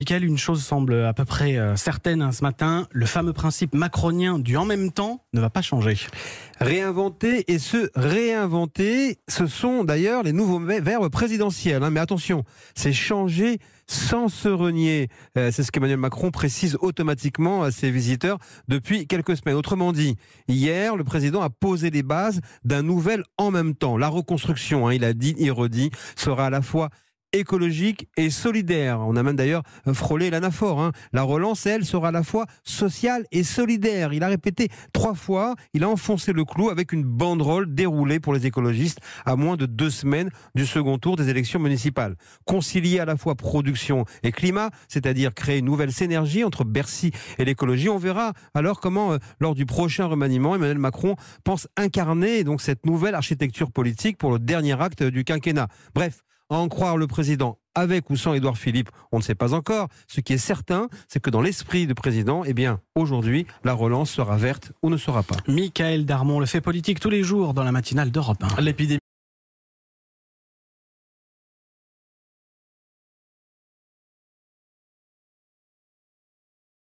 Michael, une chose semble à peu près euh, certaine hein, ce matin, le fameux principe macronien du en même temps ne va pas changer. Réinventer et se réinventer, ce sont d'ailleurs les nouveaux verbes présidentiels. Hein. Mais attention, c'est changer sans se renier. Euh, c'est ce qu'Emmanuel Macron précise automatiquement à ses visiteurs depuis quelques semaines. Autrement dit, hier, le président a posé les bases d'un nouvel en même temps. La reconstruction, hein, il a dit, il redit, sera à la fois écologique et solidaire. On a même d'ailleurs frôlé l'anaphore. Hein. La relance, elle, sera à la fois sociale et solidaire. Il a répété trois fois, il a enfoncé le clou avec une banderole déroulée pour les écologistes à moins de deux semaines du second tour des élections municipales. Concilier à la fois production et climat, c'est-à-dire créer une nouvelle synergie entre Bercy et l'écologie. On verra alors comment, euh, lors du prochain remaniement, Emmanuel Macron pense incarner donc cette nouvelle architecture politique pour le dernier acte du quinquennat. Bref, en croire le président avec ou sans Édouard Philippe, on ne sait pas encore. Ce qui est certain, c'est que dans l'esprit du président, eh bien, aujourd'hui, la relance sera verte ou ne sera pas. Michael Darmon le fait politique tous les jours dans la matinale d'Europe 1. L'épidémie